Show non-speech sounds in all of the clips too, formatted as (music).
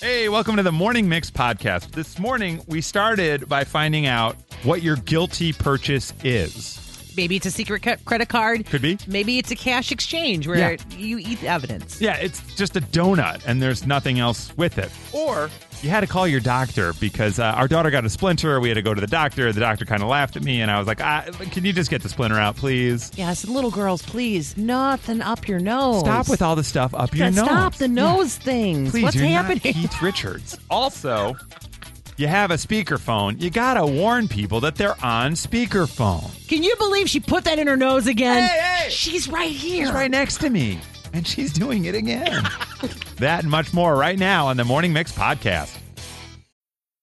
Hey, welcome to the Morning Mix podcast. This morning, we started by finding out what your guilty purchase is. Maybe it's a secret credit card. Could be. Maybe it's a cash exchange where Yeah. you eat the evidence. Yeah, it's just a donut and there's nothing else with it. Or you had to call your doctor because uh, our daughter got a splinter. We had to go to the doctor. The doctor kind of laughed at me and I was like, ah, can you just get the splinter out, please? Yes, and little girls, please, nothing up your nose. Stop with all the stuff up your nose. Stop the nose things. Please, What's you're happening? not Keith Richards. (laughs) Also, you have a speakerphone. You gotta warn people that they're on speakerphone. Can you believe she put that in her nose again? Hey, hey! She's right here. She's right next to me, and she's doing it again. (laughs) that and much more right now on the Morning Mix podcast.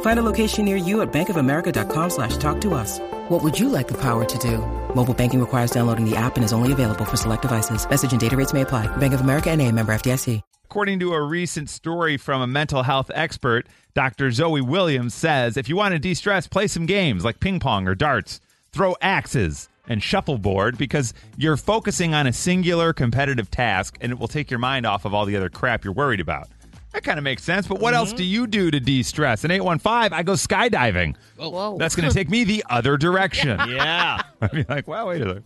Find a location near you at bankofamerica.com slash talk to us. What would you like the power to do? Mobile banking requires downloading the app and is only available for select devices. Message and data rates may apply. Bank of America and a member FDIC. According to a recent story from a mental health expert, Dr. Zoe Williams says if you want to de stress, play some games like ping pong or darts, throw axes and shuffleboard because you're focusing on a singular competitive task and it will take your mind off of all the other crap you're worried about. That kind of makes sense, but what else mm-hmm. do you do to de stress? In 815, I go skydiving. Whoa. That's going to take me the other direction. (laughs) Yeah. (laughs) I'd be like, wow, wait a second.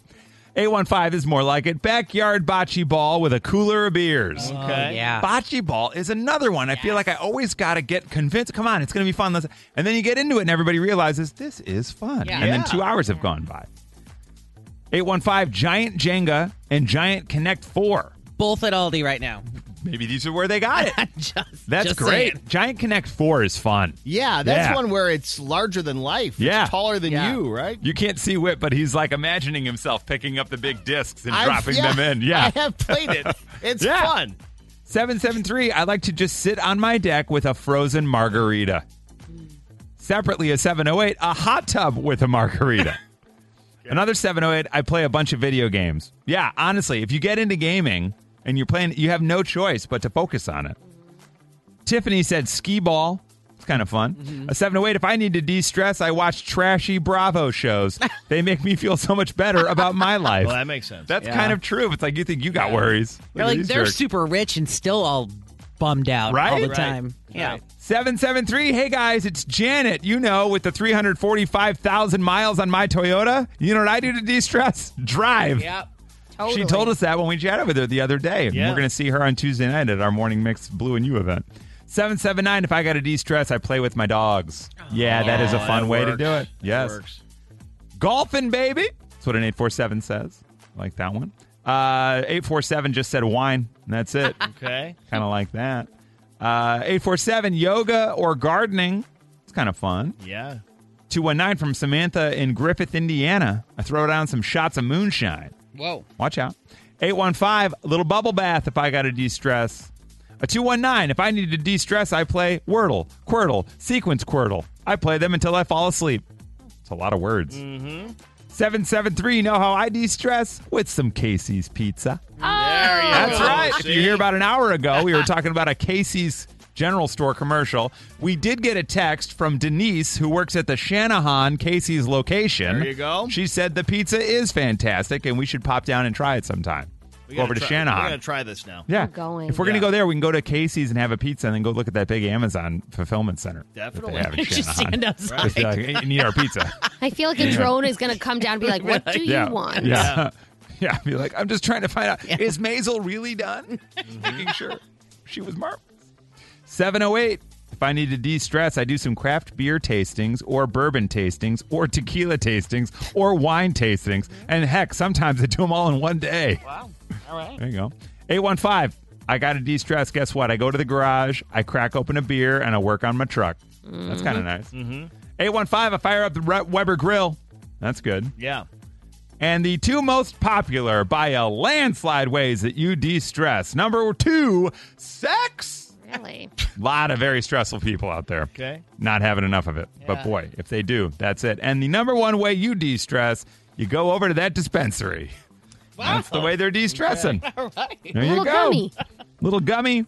815 is more like it. Backyard bocce ball with a cooler of beers. Oh, okay. yeah. Bocce ball is another one. I feel like I always got to get convinced. Come on, it's going to be fun. Let's, and then you get into it, and everybody realizes this is fun. Yeah. And then two hours have gone by. 815 Giant Jenga and Giant Connect 4. Both at Aldi right now. Maybe these are where they got it. (laughs) just, That's just great. saying. Giant Connect 4 is fun. Yeah, that's Yeah. one where it's larger than life. Yeah. Taller than Yeah. you, right? You can't see Whip, but he's like imagining himself picking up the big discs and I've- dropping yeah, them in. Yeah. I have played it. (laughs) It's Yeah. fun. 773, I like to just sit on my deck with a frozen margarita. Separately, a 708, a hot tub with a margarita. (laughs) Another 708, I play a bunch of video games. Yeah, honestly, if you get into gaming and you're playing, you have no choice but to focus on it. Tiffany said Skee-Ball. It's kind of fun. Mm-hmm. A 708, if I need to de stress, I watch trashy Bravo shows. (laughs) they make me feel so much better about my (laughs) life. Well, that makes sense. That's Yeah. kind of true. It's like you think you got worries. Look They're like they're jerks. super rich and still all bummed out all the Right. time. Yeah. Right. 773. Hey guys, it's Janet. You know, with the 345,000 miles on my Toyota, you know what I do to de stress? Drive. Yep. She told us that when we chatted with her the other day. Yeah. We're going to see her on Tuesday night at our Morning Mix Blue and You event. 779. If I got to de stress, I play with my dogs. Yeah, that is a Oh, fun way to do it. That Yes. works. Golfing, baby. That's what an 847 says. I like that one. Uh, 847 just said wine. And that's it. (laughs) Okay. kind of like that. Uh, 847 yoga or gardening. It's kind of fun. Yeah. 219 from Samantha in Griffith, Indiana. I throw down some shots of moonshine. Whoa. Watch out. 815, little bubble bath if I got to de stress. A 219, if I need to de stress, I play Wordle, Quordle, Sequence Quordle. I play them until I fall asleep. It's a lot of words. Mm-hmm. 773, know how I de stress? With some Casey's pizza. There you go. That's right. If you hear about an hour ago, we were talking about a Casey's general store commercial. We did get a text from Denise, who works at the Channahon Casey's location. There you go. She said the pizza is fantastic and we should pop down and try it sometime. We Go gotta over to try- Channahon. We're gonna try this now. yeah. I'm going. If we're going to Yeah. go there, we can go to Casey's and have a pizza and then go look at that big Amazon fulfillment center. that Definitely. They have in (laughs) Just Channahon. stand outside. Just, uh, you need our pizza. (laughs) I feel like a drone is going to come down and be like, "What do (laughs) you yeah. want?" Yeah. Yeah. Be like, I'm just trying to find out is Maisel really done? Just making sure she was marked. 708. If I need to de stress, I do some craft beer tastings or bourbon tastings or tequila tastings or wine tastings. And heck, sometimes I do them all in one day. Wow. All right. There you go. 815. I got to de stress. Guess what? I go to the garage, I crack open a beer, and I work on my truck. That's kind of nice. Mm-hmm. 815. I fire up the Weber grill. That's good. Yeah. And the two most popular by a landslide ways that you de stress. Number two, sex. Really? A lot of very stressful people out there. Okay. Not having enough of it. But boy, if they do, that's it. And the number one way you de stress, you go over to that dispensary. That's the way they're de stressing. (laughs) All right. There you Little go. gummy. Little gummy,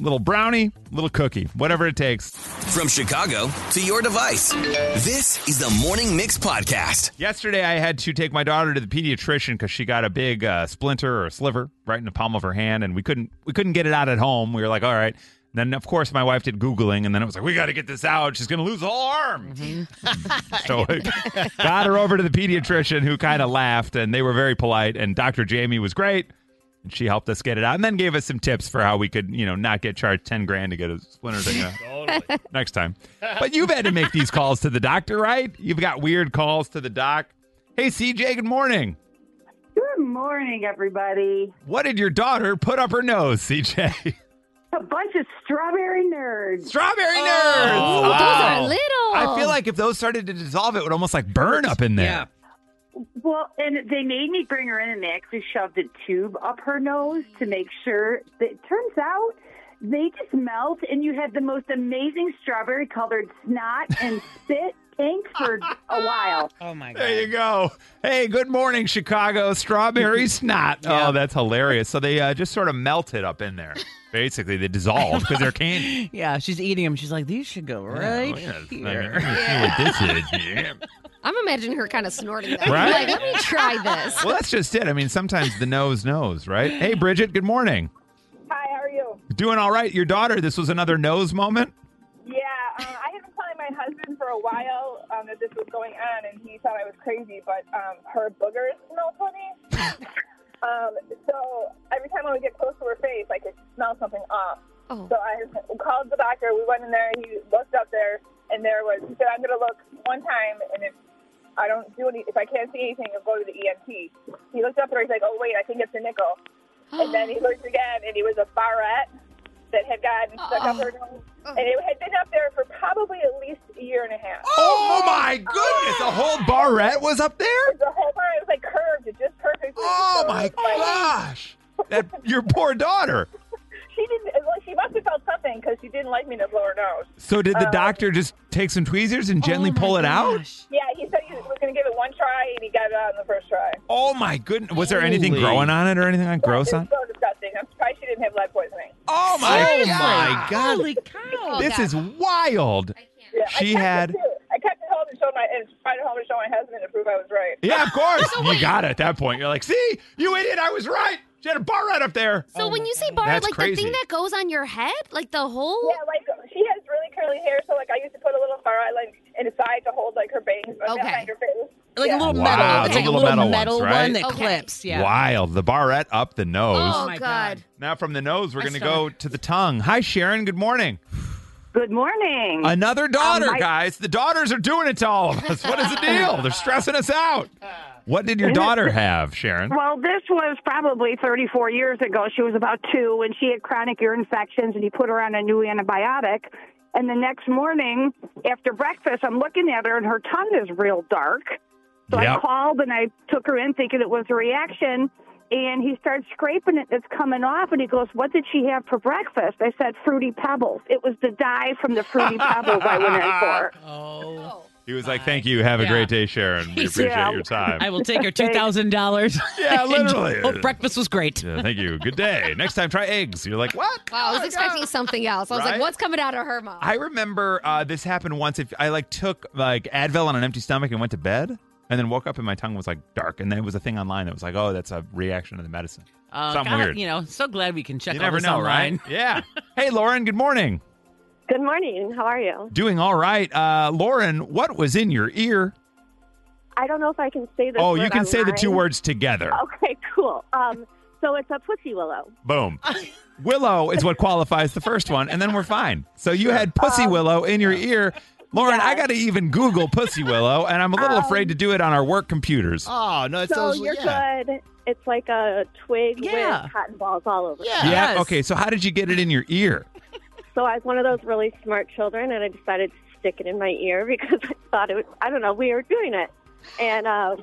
little brownie, little cookie, whatever it takes. From Chicago to your device, this is the Morning Mix Podcast. Yesterday, I had to take my daughter to the pediatrician because she got a big uh, splinter or sliver right in the palm of her hand, and we couldn't we couldn't get it out at home. We were like, all right. Then of course my wife did googling, and then it was like, we got to get this out. She's going to lose the whole arm. (laughs) so I got her over to the pediatrician, who kind of laughed, and they were very polite. And Dr. Jamie was great. And she helped us get it out, and then gave us some tips for how we could, you know, not get charged ten grand to get a splinter thing out. Totally. (laughs) next time. But you've had to make these calls to the doctor, right? You've got weird calls to the doc. Hey, CJ, good morning. Good morning, everybody. What did your daughter put up her nose, CJ? (laughs) A bunch of strawberry nerds. Strawberry oh. Ooh, nerds. those Wow. are little. I feel like if those started to dissolve, it would almost like burn up in there. Yeah. Well, and they made me bring her in and they actually shoved a tube up her nose to make sure. That, it turns out they just melt and you had the most amazing strawberry colored snot and spit ink for a while. (laughs) Oh my god. There you go. Hey, good morning, Chicago. Strawberry (laughs) snot. Oh, that's hilarious. So they uh, just sort of melted up in there. Basically, they dissolved because they're candy. (laughs) Yeah, she's eating them. She's like, these should go right Oh, yeah, here. See what this is. Yeah. I'm imagining her kind of snorting that. Right? Like, let me try this. Well, that's just it. I mean, sometimes the nose knows, right? Hey, Bridget, good morning. Hi, how are you? Doing all right. Your daughter, this was another nose moment? Yeah, uh, I have been telling my husband for a while um, that this was going on, and he thought I was crazy. But um, her boogers smell funny. (laughs) um, so every time I would get close to her face, I could smell something off. Oh. So I called the doctor. We went in there. He looked up there, and there was. He said, "I'm going to look one time, and if I don't do any, if I can't see anything, I'll go to the ENT." He looked up there. He's like, "Oh wait, I think it's a nickel." and then he (gasps) looked again, and it was a barrette that had gotten stuck up her nose, and it had been up there for probably at least a year and a half. Oh, oh my uh, goodness. The whole barrette was up there? The whole time it was like curved, it just perfectly. Oh, so my it was like- gosh. That, your poor daughter. She didn't. Well, she must have felt something because she didn't like me to blow her nose. So did the Uh, doctor just take some tweezers and gently Oh pull it out? Yeah, he said he was going to give it one try, and he got it out in the first try. Oh my goodness! Was there anything Holy. growing on it or anything like gross on? so disgusting. I'm surprised she didn't have lead poisoning. Oh my! Seriously? my God. Holy cow. This is wild. Yeah, She I had- It. I kept it home and showed my and tried it home and show my husband to prove I was right. Yeah, of course. (laughs) you got it at that point. You're like, see, you idiot, I was right. She had a bar right up there. So when you say bar, That's like the thing that goes on your head, like the whole. Yeah, like she has really curly hair, so like I used to put a little far like in the to hold like her bangs Okay. behind her face. Like Yeah. a little Wow, metal. It's like a little little metal metal, ones, right? one that Okay. clips. Yeah. Wild. The barrette up the nose. Oh, my God. God. Now from the nose, we're going to go to the tongue. Hi, Sharon. Good morning. Good morning. Another daughter, Um, my- guys. The daughters are doing it to all of us. What is the (laughs) deal? They're stressing us out. What did your (laughs) daughter have, Sharon? Well, this was probably 34 years ago. She was about two, and she had chronic ear infections, and he put her on a new antibiotic. And the next morning, after breakfast, I'm looking at her, and her tongue is real dark. So Yep. I called and I took her in thinking it was a reaction. And he starts scraping it. It's coming off. And he goes, What did she have for breakfast? I said, Fruity Pebbles. It was the dye from the Fruity Pebbles I went in for. (laughs) Oh. He was like, "Thank you. Have a Yeah. great day, Sharon. We appreciate Yeah. your time." I will take her (laughs) $2,000. (laughs) Yeah, (laughs) literally. oh, breakfast was great. Yeah, thank you. Good day. Next time, try eggs. You're like, what? Wow, I was expecting something else. I was Right? like, what's coming out of her mouth? I remember uh, this happened once. If I like took like Advil on an empty stomach and went to bed, and then woke up and my tongue was like dark, and then it was a thing online that was like, oh, that's a reaction to the medicine. Uh, Something God, weird. You know, so glad we can check you all never this know, online. right? Yeah. hey, Lauren. Good morning. Good morning. How are you? Doing all right. Uh, Lauren, what was in your ear? I don't know if I can say this. Oh, you word can say the two words together. Okay, cool. Um, so it's a pussy willow. Boom. (laughs) Willow is what qualifies the first one, and then we're fine. So you had pussy willow in your ear. Lauren, I got to even Google Pussy Willow, and I'm a little Um, afraid to do it on our work computers. Oh no, it's so those. you're yeah. good. It's like a twig Yeah. with cotton balls all over. it. Yeah. yeah. yes. Okay. So how did you get it in your ear? So I was one of those really smart children, and I decided to stick it in my ear (laughs) because I thought it was. I don't know. We were doing it, and uh,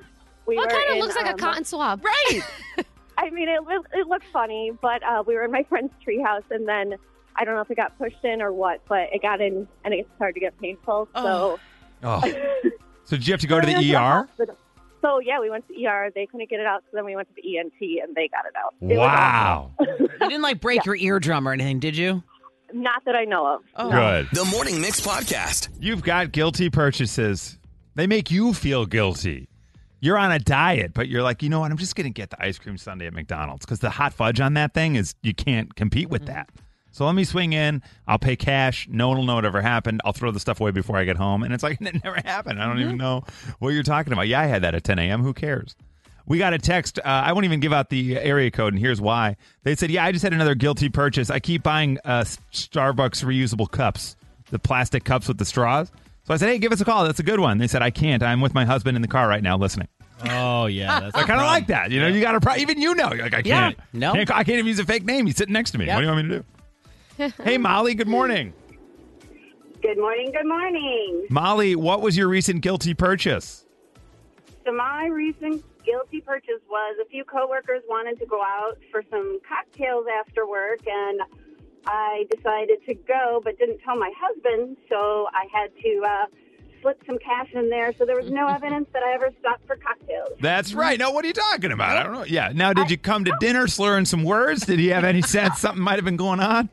we What were. kind of in, looks like a um, cotton swab? (laughs) Right. I mean, it it, it looked funny, but uh, we were in my friend's treehouse, and then I don't know if it got pushed in or what, but it got in, and it started to get painful. So. Oh. (laughs) So did you have to go to the ER? hospital. So yeah, we went to ER. They couldn't get it out, so then we went to the ENT, and they got it out. It was Wow. You didn't like break your eardrum or anything, did you? Awesome. Not that I know of. Oh. Good. The Morning Mix Podcast. You've got guilty purchases. They make you feel guilty. You're on a diet, but you're like, you know what? I'm just going to get the ice cream sundae at McDonald's because the hot fudge on that thing is you can't compete with that. So let me swing in. I'll pay cash. No one will know it ever happened. I'll throw the stuff away before I get home. And it's like, (laughs) it never happened. I don't even mm-hmm. know what you're talking about. Yeah, I had that at 10 a.m. Who cares? We got a text. Uh, I won't even give out the area code, and here's why. They said, Yeah, I just had another guilty purchase. I keep buying uh, Starbucks reusable cups, the plastic cups with the straws. So I said, Hey, give us a call. That's a good one. They said, I can't. I'm with my husband in the car right now listening. Oh yeah, that's I kind of like that. You know, you got to, pro- even you know, you're like, I can't. No. can't- I can't even use a fake name. He's sitting next to me. Yep. What do you want me to do? (laughs) hey, Molly, good morning. Good morning. Good morning. Molly, what was your recent guilty purchase? So my recent guilty purchase was a few coworkers wanted to go out for some cocktails after work, and I decided to go, but didn't tell my husband, so I had to uh, slip some cash in there. So there was no (laughs) evidence that I ever stopped for cocktails. That's right. No, what are you talking about? I don't know. Yeah. Now, did you come to dinner slurring some words? Did he have any sense (laughs) something might have been going on?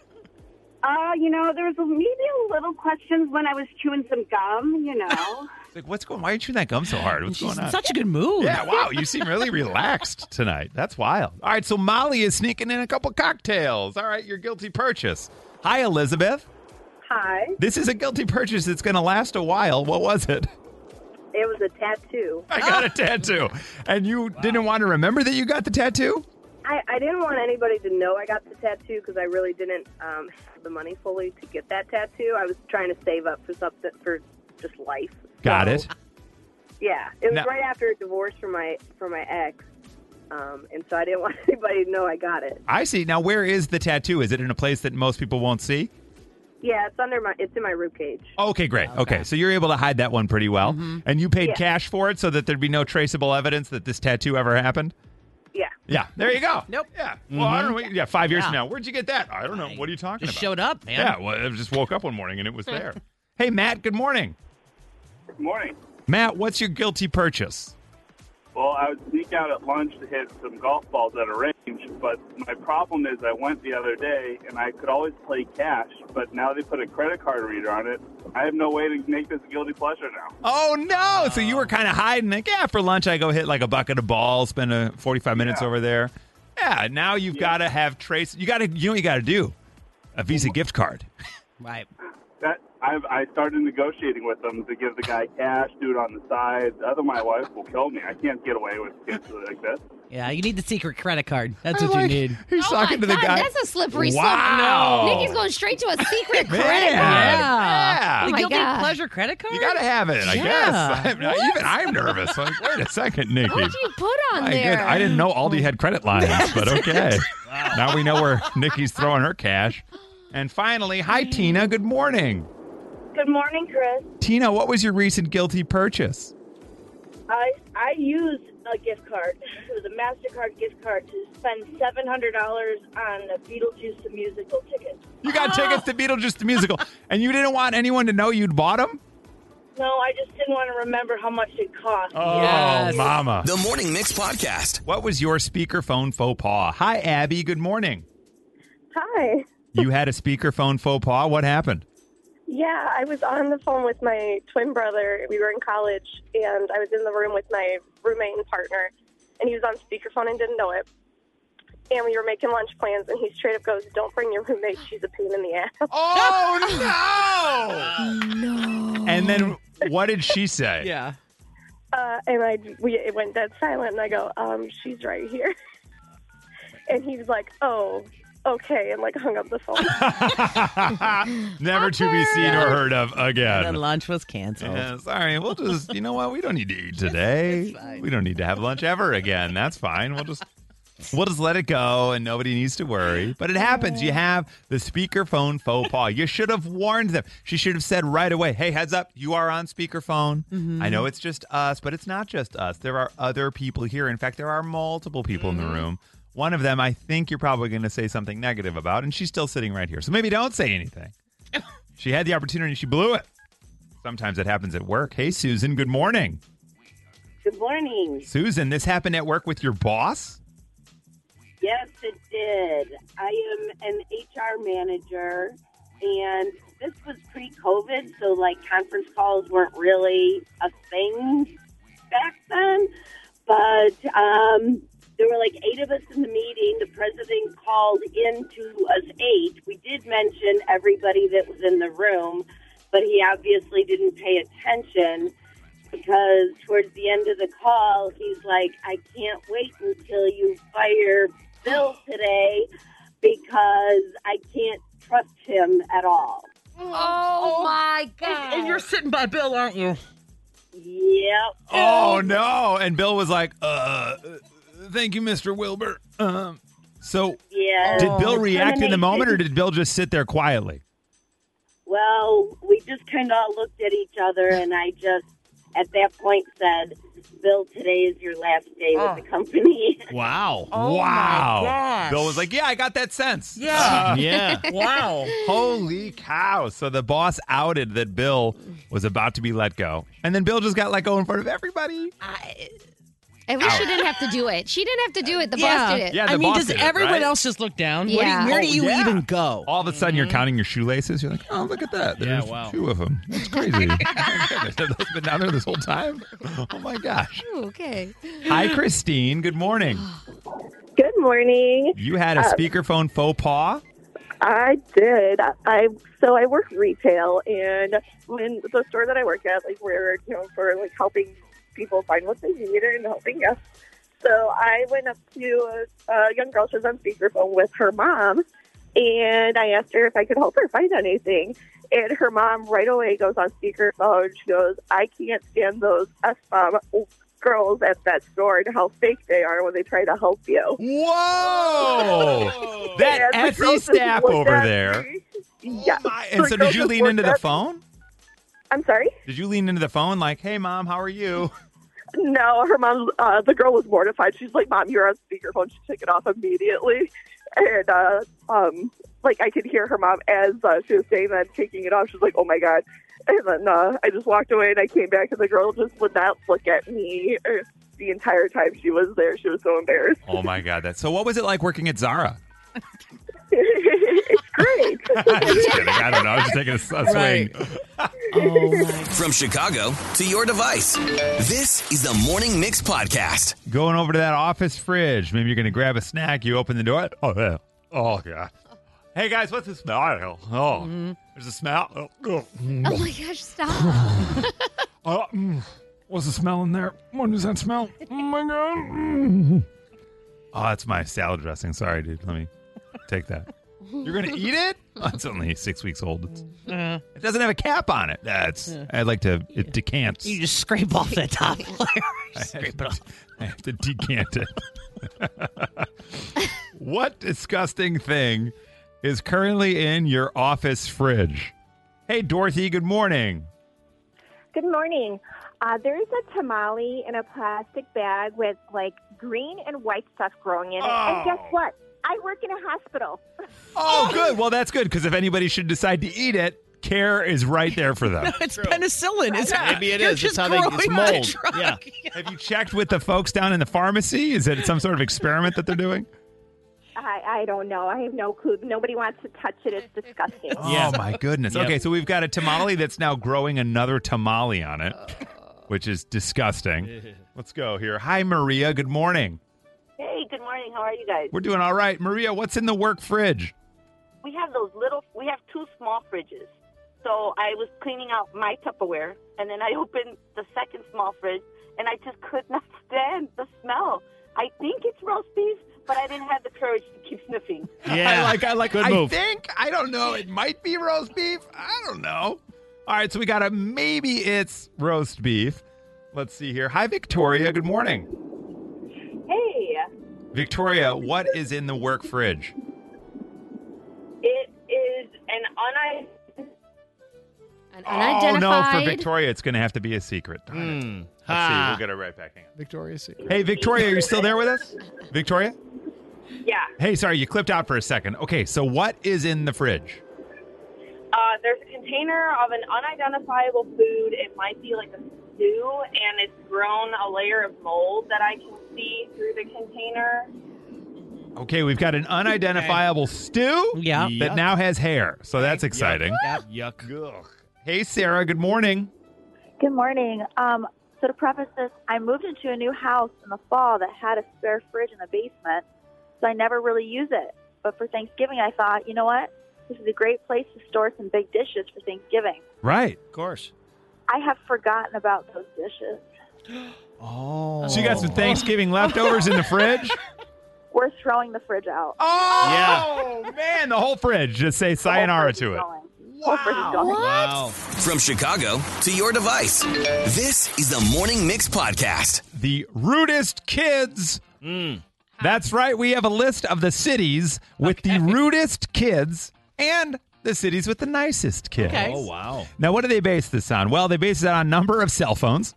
Uh, you know, there was maybe a little questions when I was chewing some gum. You know. (laughs) Like, what's going? Why are you chewing that gum so hard? What's She's going on? such a good mood. yeah. Wow. You seem really (laughs) relaxed tonight. That's wild. All right. So Molly is sneaking in a couple cocktails. All right. Your guilty purchase. Hi, Elizabeth. Hi. This is a guilty purchase. It's going to last a while. What was it? It was a tattoo. I got a tattoo. And you didn't want to remember that you got the tattoo? I, I didn't want anybody to know I got the tattoo because I really didn't um, have the money fully to get that tattoo. I was trying to save up for something for just life. Got So, it. Yeah, it was Now- right after a divorce from my from my ex, um, and so I didn't (laughs) want anybody to know I got it. I see. Now, where is the tattoo? Is it in a place that most people won't see? Yeah, it's under my it's in my rib cage. Okay, great. Okay. so you're able to hide that one pretty well. And you paid Yeah. cash for it so that there'd be no traceable evidence that this tattoo ever happened? Yeah. Yeah, there you go. Nope. Yeah. Well, I don't mm-hmm. know. Yeah, five years from now. Where'd you get that? I don't know. What are you talking Just about? showed up, man. Yeah, well, I just woke up one morning and it was there. (laughs) hey, Matt, good morning. Good morning. Matt, what's your guilty purchase? Well, I would sneak out at lunch to hit some golf balls at a range, but my problem is I went the other day and I could always play cash, but now they put a credit card reader on it. I have no way to make this a guilty pleasure now. Oh, no. So you were kind of hiding. Like, yeah, for lunch, I go hit like a bucket of balls, spend a 45 minutes Yeah. over there. Yeah, now you've got to have trace. You got to, you know what you got to do? A Visa gift card. Right. That I've, I started negotiating with them to give the guy cash, do it on the side. Other my wife will kill me. I can't get away with kids like this. Yeah, you need the secret credit card. That's I what like- you need. He's Oh talking my to the God, guy. That's a slippery Wow. slope. Nikki's going straight to a secret (laughs) credit card. Yeah. Oh the my guilty God. pleasure credit card? You got to have it, I Yeah. guess. (laughs) I'm not- even I'm nervous. Like, wait a second, Nikki. What did you put on My there? good- I didn't know Aldi had credit lines, (laughs) but okay. Now we know where Nikki's throwing her cash. And finally, hi, Tina. Good morning. Good morning, Chris. Tina, what was your recent guilty purchase? I I used a gift card. (laughs) It was a Mastercard gift card to spend seven hundred dollars on the Beetlejuice the musical ticket. You got tickets to Beetlejuice the musical, (laughs) and you didn't want anyone to know you'd bought them? No, I just didn't want to remember how much it cost. Oh, Yes. mama. The Morning Mix Podcast. What was your speakerphone faux pas? Hi, Abby. Good morning. Hi. You had a speakerphone faux pas. What happened? Yeah, I was on the phone with my twin brother. We were in college, and I was in the room with my roommate and partner, and he was on speakerphone and didn't know it. And we were making lunch plans, and he straight up goes, "Don't bring your roommate; she's a pain in the ass." Oh, (laughs) no. no. And then what did she say? (laughs) Yeah. Uh, and I we it went dead silent, and I go, um, "She's right here." (laughs) And he was like, "Oh, okay, and like hung up the phone. (laughs) Never to be seen or heard of The again. lunch was canceled. Yeah, sorry. We'll just, you know what? We don't need to eat (laughs) today. We don't need to have lunch ever again. That's fine. We'll just, we'll just let it go, and nobody needs to worry. But it happens. You have the speakerphone faux pas. You should have warned them. She should have said right away, "Hey, heads up! You are on speakerphone. Mm-hmm. I know it's just us, but it's not just us. There are other people here. In fact, there are multiple people in the mm-hmm. room." One of them, I think you're probably going to say something negative about, and she's still sitting right here. So maybe don't say anything. (laughs) She had the opportunity, she blew it. Sometimes it happens at work. Hey, Susan, good morning. Good morning. Susan, this happened at work with your boss? Yes, it did. I am an HR manager, and this was pre COVID, so like conference calls weren't really a thing back then. But um, there were like eight of us in the meeting. The president called in to us eight. We did mention everybody that was in the room, but he obviously didn't pay attention because towards the end of the call, he's like, I can't wait until you fire Bill today because I can't trust him at all. Oh, my God. And you're sitting by Bill, aren't you? Yep. Oh, no. And Bill was like, uh, thank you, Mr. Wilbur. Um, so Yeah. did Bill react in the moment or did Bill just sit there quietly? Well, we just kind of all looked at each other, and I just, at that point, said, Bill, today is your last day with the company. (laughs) Wow. Oh, wow. Bill was like, yeah, I got that sense. Yeah. Uh, (laughs) Yeah. (laughs) Wow. Holy cow. So the boss outed that Bill was about to be let go. And then Bill just got let go in front of everybody. At least she didn't have to do it. She didn't have to do it. The yeah. boss did it. Yeah, the I mean, boss does did it, everyone right? else just look down? Where do Yeah. you- where do Oh, you yeah. even go? All of a sudden, you're counting your shoelaces. You're like, oh, look at that. Yeah, There's wow. two of them. That's crazy. (laughs) Oh, goodness. Have those been down there this whole time? Oh, my gosh. Ooh, okay. Hi, Christine. Good morning. Good morning. You had a Uh, speakerphone faux pas? I did. I so I work retail, and when the store that I work at, like we're known for like helping people find what they need and helping us. So I went up to a, a young girl. She was on speakerphone with her mom, and I asked her if I could help her find anything. And her mom right away goes on speakerphone. She goes, "I can't stand those s bomb girls at that store and how fake they are when they try to help you." Whoa! that And the Etsy staff over there. me. Yeah. Oh and so, did you lean into the at me. phone? I'm sorry. Did you lean into the phone like, "Hey, mom, how are you?" (laughs) No, her mom. Uh, the girl was mortified. She's like, "Mom, you're on speakerphone." She took it off immediately, and uh, um, like I could hear her mom as uh, she was saying that, taking it off. She's like, "Oh my god!" And then uh, I just walked away, and I came back, and the girl just would not look at me uh, the entire time she was there. She was so embarrassed. Oh my god! That. So, what was it like working at Zara? (laughs) it's great. (laughs) I'm just kidding. I don't know. I was just taking a, a swing. From Chicago to your device, this is the Morning Mix Podcast. Going over to that office fridge. Maybe you're going to grab a snack. You open the door. Oh, yeah. Oh, God. Hey, guys, what's the smell? I don't know. Oh, there's a smell. Oh, oh. Oh my gosh, stop. Oh, (laughs) mm. What's the smell in there? What does that smell? Oh, my God. Mm. Oh, that's my salad dressing. Sorry, dude. Let me take that. You're going to eat it? (laughs) Oh, it's only six weeks old. It's, Uh, it doesn't have a cap on it. That's. I'd like to. It decants. you just scrape off the top (laughs) layer. I (laughs) have, to, I have to decant it. what disgusting thing is currently in your office fridge? Hey, Dorothy, good morning. Good morning. Uh, there's a tamale in a plastic bag with like green and white stuff growing in it. And guess Oh. what? I work in a hospital. (laughs) Oh, good. Well, that's good because if anybody should decide to eat it, care is right there for them. (laughs) it's penicillin, isn't it? Maybe it You're is. That's just how they it's mold. the drug. Yeah. (laughs) Have you checked with the folks down in the pharmacy? Is it some sort of experiment that they're doing? I, I don't know. I have no clue. Nobody wants to touch it. It's disgusting. Oh, yeah. Oh my goodness. Yep. Okay, so we've got a tamale that's now growing another tamale on it, which is disgusting. Let's go here. Hi, Maria. Good morning. Hey, good morning. How are you guys? We're doing all right. Maria, what's in the work fridge? We have those little. We have two small fridges. So I was cleaning out my Tupperware, and then I (laughs) opened the second small fridge, and I just could not (laughs) stand the smell. I think it's roast beef, but I didn't have the courage to keep sniffing. (laughs) I like. I like. Good I move. think. I don't know. It might be roast beef. I don't know. All right, so we got a maybe it's roast beef. Let's see here. Hi, Victoria. Good morning, Hey, Victoria. What is in the work fridge? it is an un An Oh no, unidentified. for Victoria, it's going to have to be a secret. Darn it. Hmm. Let's see. We'll get it right back. Hang on. Victoria's Secret. Hey, Victoria, are you still there with us? Victoria? Yeah. Hey, sorry, you clipped out for a second. Okay, so what is in the fridge? Uh, there's a container of an unidentifiable food. It might be like a stew, and it's grown a layer of mold that I can see through the container. Okay, we've got an unidentifiable stew Yeah. that Yuck. now has hair. So that's exciting. Yep. Yuck. Hey, Sarah, good morning. Good morning. Um, so to preface this, I moved into a new house in the fall that had a spare fridge in the basement, so I never really use it. But for Thanksgiving, I thought, you know what? This is a great place to store some big dishes for Thanksgiving. Right. Of course. I have forgotten about those dishes. (gasps) Oh. So you got some Thanksgiving leftovers in the fridge? (laughs) We're throwing the fridge out. Oh, yeah. man, the whole fridge. Just say sayonara to it. Whole fridge is going. Wow. From Chicago to your device. This is the Morning Mix Podcast. The rudest kids. Hmm. That's right. We have a list of the cities with the rudest kids and the cities with the nicest kids. Okay. Oh, wow. Now, what do they base this on? Well, they base it on number of cell phones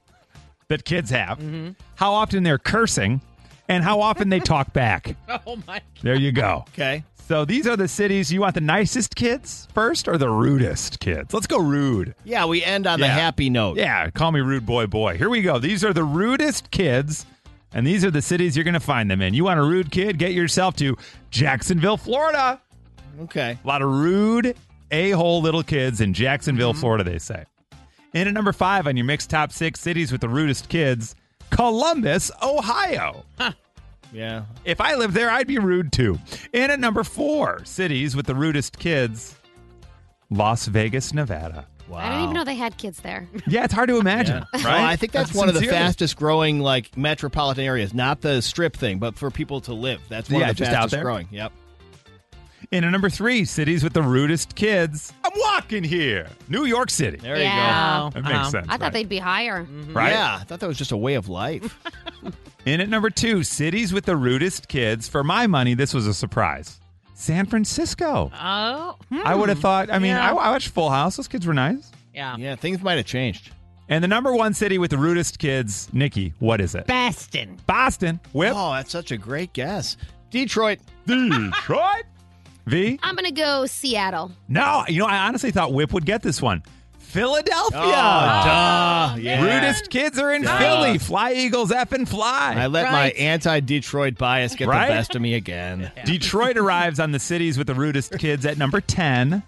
that kids have, mm-hmm. how often they're cursing, and how often they talk back. (laughs) Oh my. There you go. Okay. So these are the cities. You want the nicest kids first or the rudest kids? Let's go rude. Yeah, we end on the happy note. Yeah, call me rude boy boy. Here we go. These are the rudest kids, and these are the cities you're going to find them in. You want a rude kid? Get yourself to Jacksonville, Florida. Okay. A lot of rude, a hole little kids in Jacksonville, mm-hmm. Florida, they say. In at number five on your mixed top six cities with the rudest kids, Columbus, Ohio. Yeah. If I lived there, I'd be rude too. In at number four, cities with the rudest kids, Las Vegas, Nevada. Wow. I didn't even know they had kids there. Yeah, it's hard to imagine, Yeah. right? Well, I think that's, one of the fastest growing like metropolitan areas, not the strip thing, but for people to live. That's one Yeah, of the just out fastest there. growing. Yep. In at number three, cities with the rudest kids. I'm walking here. New York City. There Yeah. you go. That makes Um, sense. I thought right? they'd be higher. go. Right? Yeah, I thought that was just a way of life. (laughs) In at number two, cities with the rudest kids. For my money, this was a surprise. San Francisco. Oh. I would have thought, I mean, Yeah. I, I watched Full House. Those kids were nice. Yeah. yeah, things might have changed. And the number one city with the rudest kids, Nikki, what is it? Boston. Boston. Whip. Oh, that's such a great guess. Detroit. Detroit. V? I'm gonna go Seattle. No, you know, I honestly thought Whip would get this one. Philadelphia. Oh, duh. Yeah. Rudest kids are in Duh. Philly. Fly Eagles F and fly. I let Right. my anti-Detroit bias get Right? the best of me again. Detroit arrives on the cities with the rudest kids at number 10.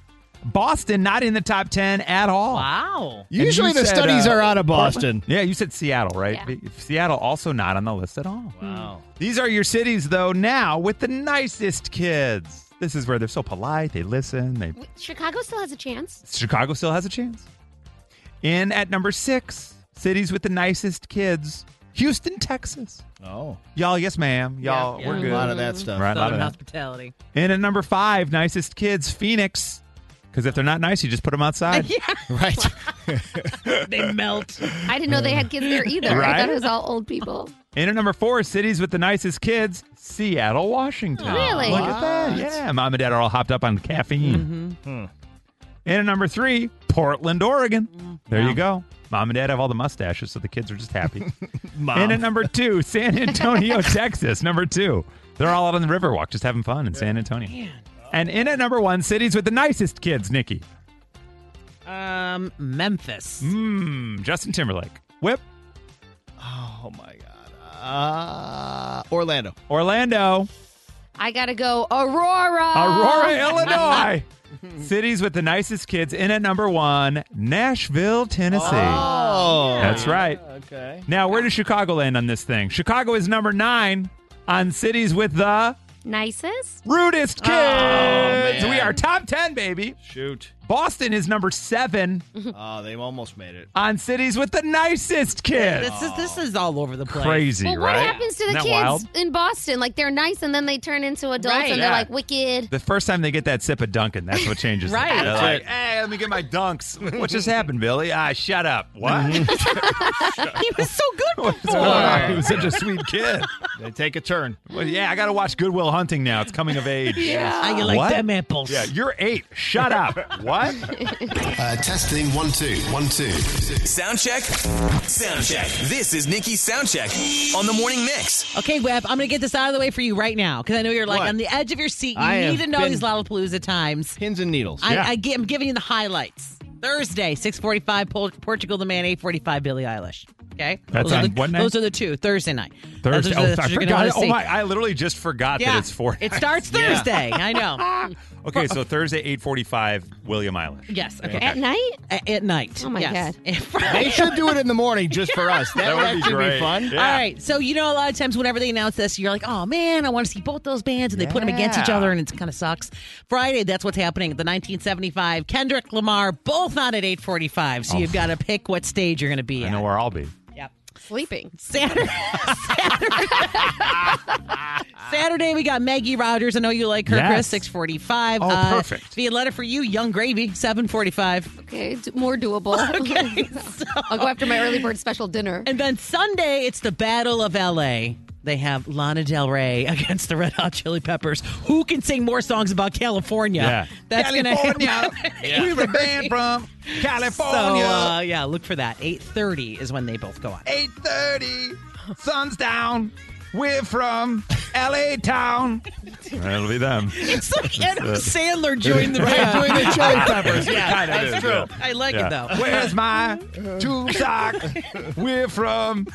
Boston not in the top 10 at all. Wow. And Usually the said, studies uh, are out of Portland? Boston. Yeah, you said Seattle, right? Yeah. Seattle also not on the list at all. Wow. These are your cities, though, now with the nicest kids. This is where they're so polite. They listen. They Chicago still has a chance. Chicago still has a chance. In at number six, cities with the nicest kids. Houston, Texas. Oh. Y'all, yes, ma'am. Y'all, Yeah, we're yeah. good. A lot of that stuff. Right, a lot Southern of that. hospitality. In at number five, nicest kids, Phoenix. Because if they're not nice, you just put them outside. (laughs) yeah. (laughs) Right. (laughs) They melt. I didn't know they had kids there either. I Right? thought it was all old people. In at number four, cities with the nicest kids, Seattle, Washington. Really? Look at that. Yeah, mom and dad are all hopped up on caffeine. Hmm. In at number three, Portland, Oregon. There you go. Mom and dad have all the mustaches, so the kids are just happy. (laughs) Mom. In at number two, San (laughs) Antonio, Texas. Number two. They're all out on the Riverwalk just having fun in San Antonio. And in at number one, cities with the nicest kids, Nikki. Um, Memphis. Mmm, Justin Timberlake. Whip. oh my God. Uh, Orlando. Orlando. I gotta go Aurora. Aurora, (laughs) Illinois. Cities with the nicest kids. In at number one, Nashville, Tennessee. Oh. That's right. Okay. Now, where does Chicago land on this thing? Chicago is number nine on cities with the Nicest. rudest kids. man. we are top 10, baby. Shoot. Boston is number seven. seven (laughs) Oh, they almost made it. on cities with the nicest kids. This is this is all over the place. Crazy, Well, right? what happens to the Isn't that kids wild? in Boston? Like they're nice and then they turn into adults Right. and they're Yeah. like wicked. The first time they get that sip of Dunkin', that's what changes. them. (laughs) Right. They're That's like, it. hey, let me get my dunks. (laughs) what just happened, Billy? Ah, shut up. What? he was so good What's before. on? He was such a sweet kid. They take a turn. Well, yeah, I got to watch Good Will Hunting now. It's coming of age. How you like What? them apples? Yeah, you're eight. Shut up. what? (laughs) Uh, testing one, two, one, two. Sound check. Sound check. This is Nikki's sound check on the morning mix. Okay, Webb, I'm going to get this out of the way for you right now because I know you're like What? on the edge of your seat. You I need have to know been- these Lollapalooza times. Pins and needles. I, Yeah. I gi- I'm giving you the highlights. Thursday, 645, Pol- Portugal the Man, 845, Billie Eilish. Okay? That's those are on the, what night? Those are the two. Thursday night. Thursday. Those are Oh, the- I what you're gonna forgot. wanna Oh see. my! I literally just forgot Yeah. that it's four. It starts (laughs) Yeah. Thursday. I know. (laughs) okay, so Thursday, eight forty-five. William Eilish. Yes. Okay. At night? A- At, night. Oh, my yes. (laughs) They should do it in the morning just for us. That, That would would be great. be fun. Yeah. All right. So, you know, a lot of times whenever they announce this, you're like, oh, man, I want to see both those bands. And they put them against each Yeah. other, and it kind of sucks. Friday, that's what's happening at the 1975. Kendrick Lamar, both not at 845. So oh. you've got to pick what stage you're going to be I at. know where I'll be. Yep. Sleeping. Saturday. Saturday, we got Maggie Rogers. I know you like her, Yes. Chris. Six forty-five. Oh, Uh, perfect. Violetta for you, Yung Gravy. Seven forty-five. Okay, d- more doable. (laughs) Okay, (laughs) I'll go after my early bird special dinner. And then Sunday, it's the Battle of L.A. They have Lana Del Rey (laughs) against the Red Hot Chili Peppers. Who can sing more songs about California? Yeah. That's going to California. happen. (laughs) We're the band from (laughs) So California. uh, yeah, look for that. Eight thirty is when they both go on. Eight thirty. Sun's down. We're from L.A. town. That'll be them. It's like Adam Sandler joined the Right, band. doing the (laughs) Chili Peppers. (laughs) Yeah, Kind of that's is, true. yeah. I like it though. Where's my two sock? We're from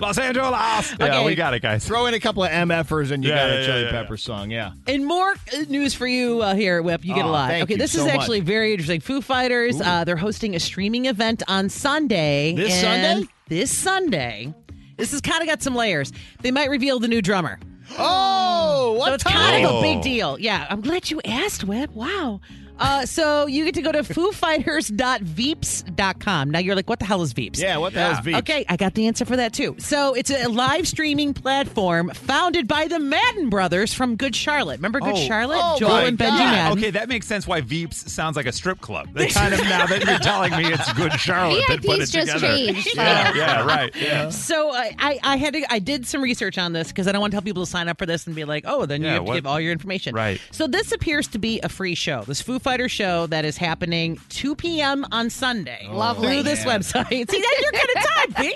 Los Angeles. Yeah, Okay. we got it, guys. Throw in a couple of MFers and you Yeah, got a yeah, Chili yeah, yeah. Pepper song. Yeah. And more uh, news for you uh, here, Whip. You get a lot. thank Okay, you this so is much. actually very interesting. Foo Fighters, uh, they're hosting a streaming event on Sunday. This and Sunday? This Sunday. This has kind of got some layers. They might reveal the new drummer. Oh, what so it's time? kind of a Oh. big deal. Yeah, I'm glad you asked, Whip. Wow. Uh, so you get to go to foofighters.veeps.com. Now you're like, what the hell is Veeps? Yeah, what the hell is Veeps? Okay, I got the answer for that too. So it's a live streaming platform founded by the Madden brothers from Good Charlotte. Remember Good Oh. Charlotte? Oh, Joel my and Benji God. Madden. Okay, that makes sense why Veeps sounds like a strip club. They kind of now that you're telling me it's good (laughs) Charlotte that put it VIPs just together. changed, Yeah, yeah, right. Yeah. So I, I, I had to, I did some research on this because I don't want to tell people to sign up for this and be like, oh, then you Yeah, have to what- give all your information. Right. So this appears to be a free show. This Foo Fighter show that is happening 2 p.m. on Sunday. Lovely. Through this man. website. (laughs) See, that's your kind of time, B.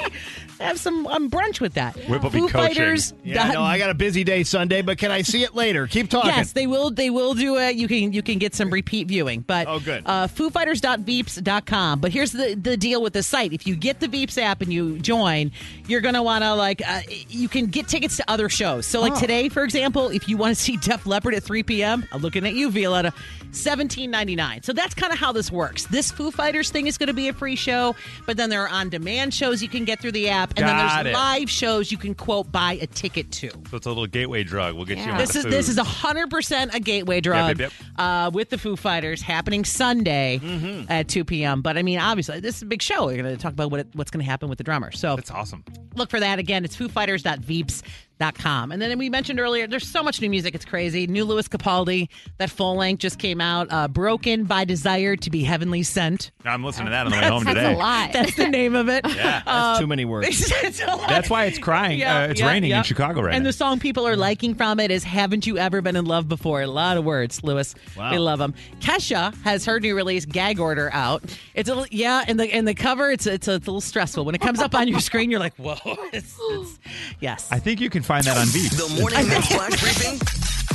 Have some um, brunch with that. Whip will be Foo coaching. Fighters. Yeah, no, I got a busy day Sunday, but can I see it later? Keep talking. Yes, they will. They will do it. You can you can get some repeat viewing. But Oh, good. Uh, FooFighters.Veeps.com. But here's the the deal with the site. If you get the Veeps app and you join, you're gonna want to like uh, you can get tickets to other shows. So Oh. like today, for example, if you want to see Def Leppard at 3 p.m., I'm looking at you, Violetta. Seventeen ninety nine. So that's kind of how this works. This Foo Fighters thing is going to be a free show, but then there are on demand shows you can get through the app, and Got then there's it. live shows you can quote buy a ticket to. So it's a little gateway drug. We'll get you Yeah. on This is this is hundred percent a gateway drug yep, Uh, with the Foo Fighters happening Sunday Mm-hmm. at two p.m. But I mean, obviously, this is a big show. We're going to talk about what it, what's going to happen with the drummer. So That's awesome. look for that again. It's foofighters.veeps.com. And then we mentioned earlier, there's so much new music. It's crazy. New Louis Capaldi, that full length just came out. Uh, Broken by Desire to be Heavenly Sent. I'm listening to that on the way home That's today. a lot. That's the name of it. (laughs) Yeah, That's too many words. (laughs) It's a lot. That's why it's crying. uh, it's raining in Chicago right now. and now. the song people are liking from it is "Haven't You Ever Been in Love Before?" A lot of words, Louis. Wow. We love them. Kesha has her new release "Gag Order" out. It's a little, yeah, and the and the cover it's it's a, it's a little stressful when it comes up on your screen. You're like, whoa, (laughs) it's, it's, yes. I think you can find that on Veep. The morning (laughs) mix flash briefing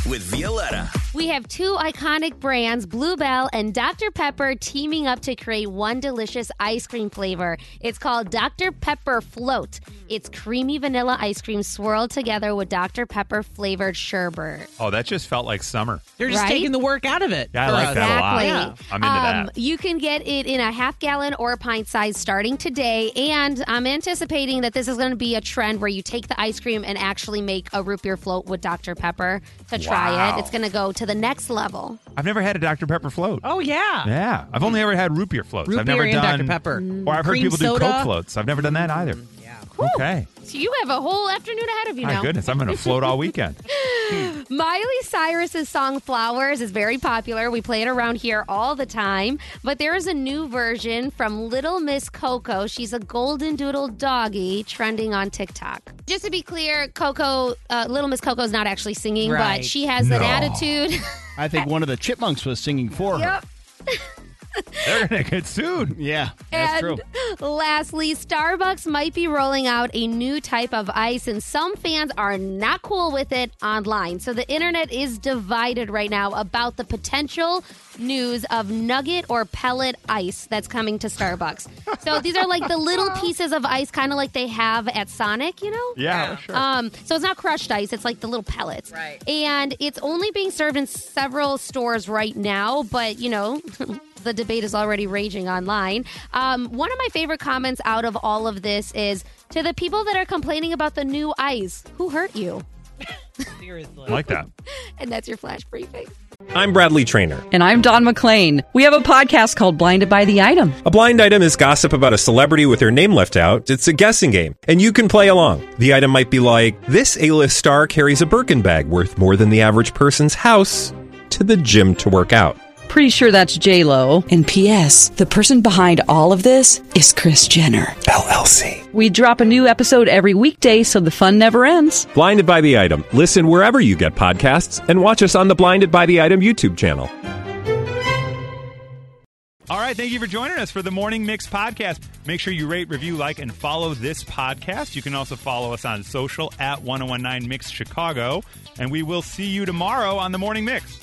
with Violetta. We have two iconic brands, Blue Bell and Dr. Pepper, teaming up to create one delicious ice cream flavor. It's called Dr. Pepper Float. It's creamy vanilla ice cream swirled together with Dr. Pepper flavored sherbet. Oh, that just felt like summer. They're just Right? taking the work out of it. Yeah, I like us. that a lot. Exactly. I'm into Um, that. You can get it in a half gallon or a pint size starting today. And I'm anticipating that this is going to be a trend where you take the ice cream and actually make a root beer float with Dr. Pepper to try Wow. it. It's going to go to the next level. I've never had a Dr. Pepper float. Oh yeah. Yeah, I've only ever had root beer floats. Root I've never beer and done Dr. Pepper. Or I've heard Cream people do soda. Coke floats. I've never done that either. Yeah. Okay. So you have a whole afternoon ahead of you My now. goodness, I'm going to float all weekend. (laughs) Miley Cyrus's song Flowers is very popular. We play it around here all the time. But there is a new version from Little Miss Coco. She's a golden doodle doggy trending on TikTok. Just to be clear, Coco, uh, Little Miss Coco is not actually singing, Right. but she has an attitude. I think (laughs) one of the chipmunks was singing for her. Yep. They're going to get sued. Yeah, that's and true. lastly, Starbucks might be rolling out a new type of ice, and some fans are not cool with it online. So the internet is divided right now about the potential news of nugget or pellet ice that's coming to Starbucks. so these are like the little (laughs) pieces of ice, kind of like they have at Sonic, you know? Yeah, sure. Um, so it's not crushed ice; it's like the little pellets. Right. And it's only being served in several stores right now, but you know. (laughs) The debate is already raging online. Um, one of my favorite comments out of all of this is to the people that are complaining about the new ice. Who hurt you? (laughs) Seriously. I like that. And that's your flash briefing. I'm Bradley Trainer. And I'm Don McClain. We have a podcast called Blinded by the Item. A blind item is gossip about a celebrity with their name left out. It's a guessing game, and you can play along. The item might be like this: A-list star carries a Birkin bag worth more than the average person's house to the gym to work out. Pretty sure that's J Lo. And P.S. The person behind all of this is Kris Jenner LLC. We drop a new episode every weekday, so the fun never ends. Blinded by the item. Listen wherever you get podcasts, and watch us on the Blinded by the Item YouTube channel. All right, thank you for joining us for the Morning Mix podcast. Make sure you rate, review, like, and follow this podcast. You can also follow us on social at 1019 Mix Chicago. And we will see you tomorrow on the Morning Mix.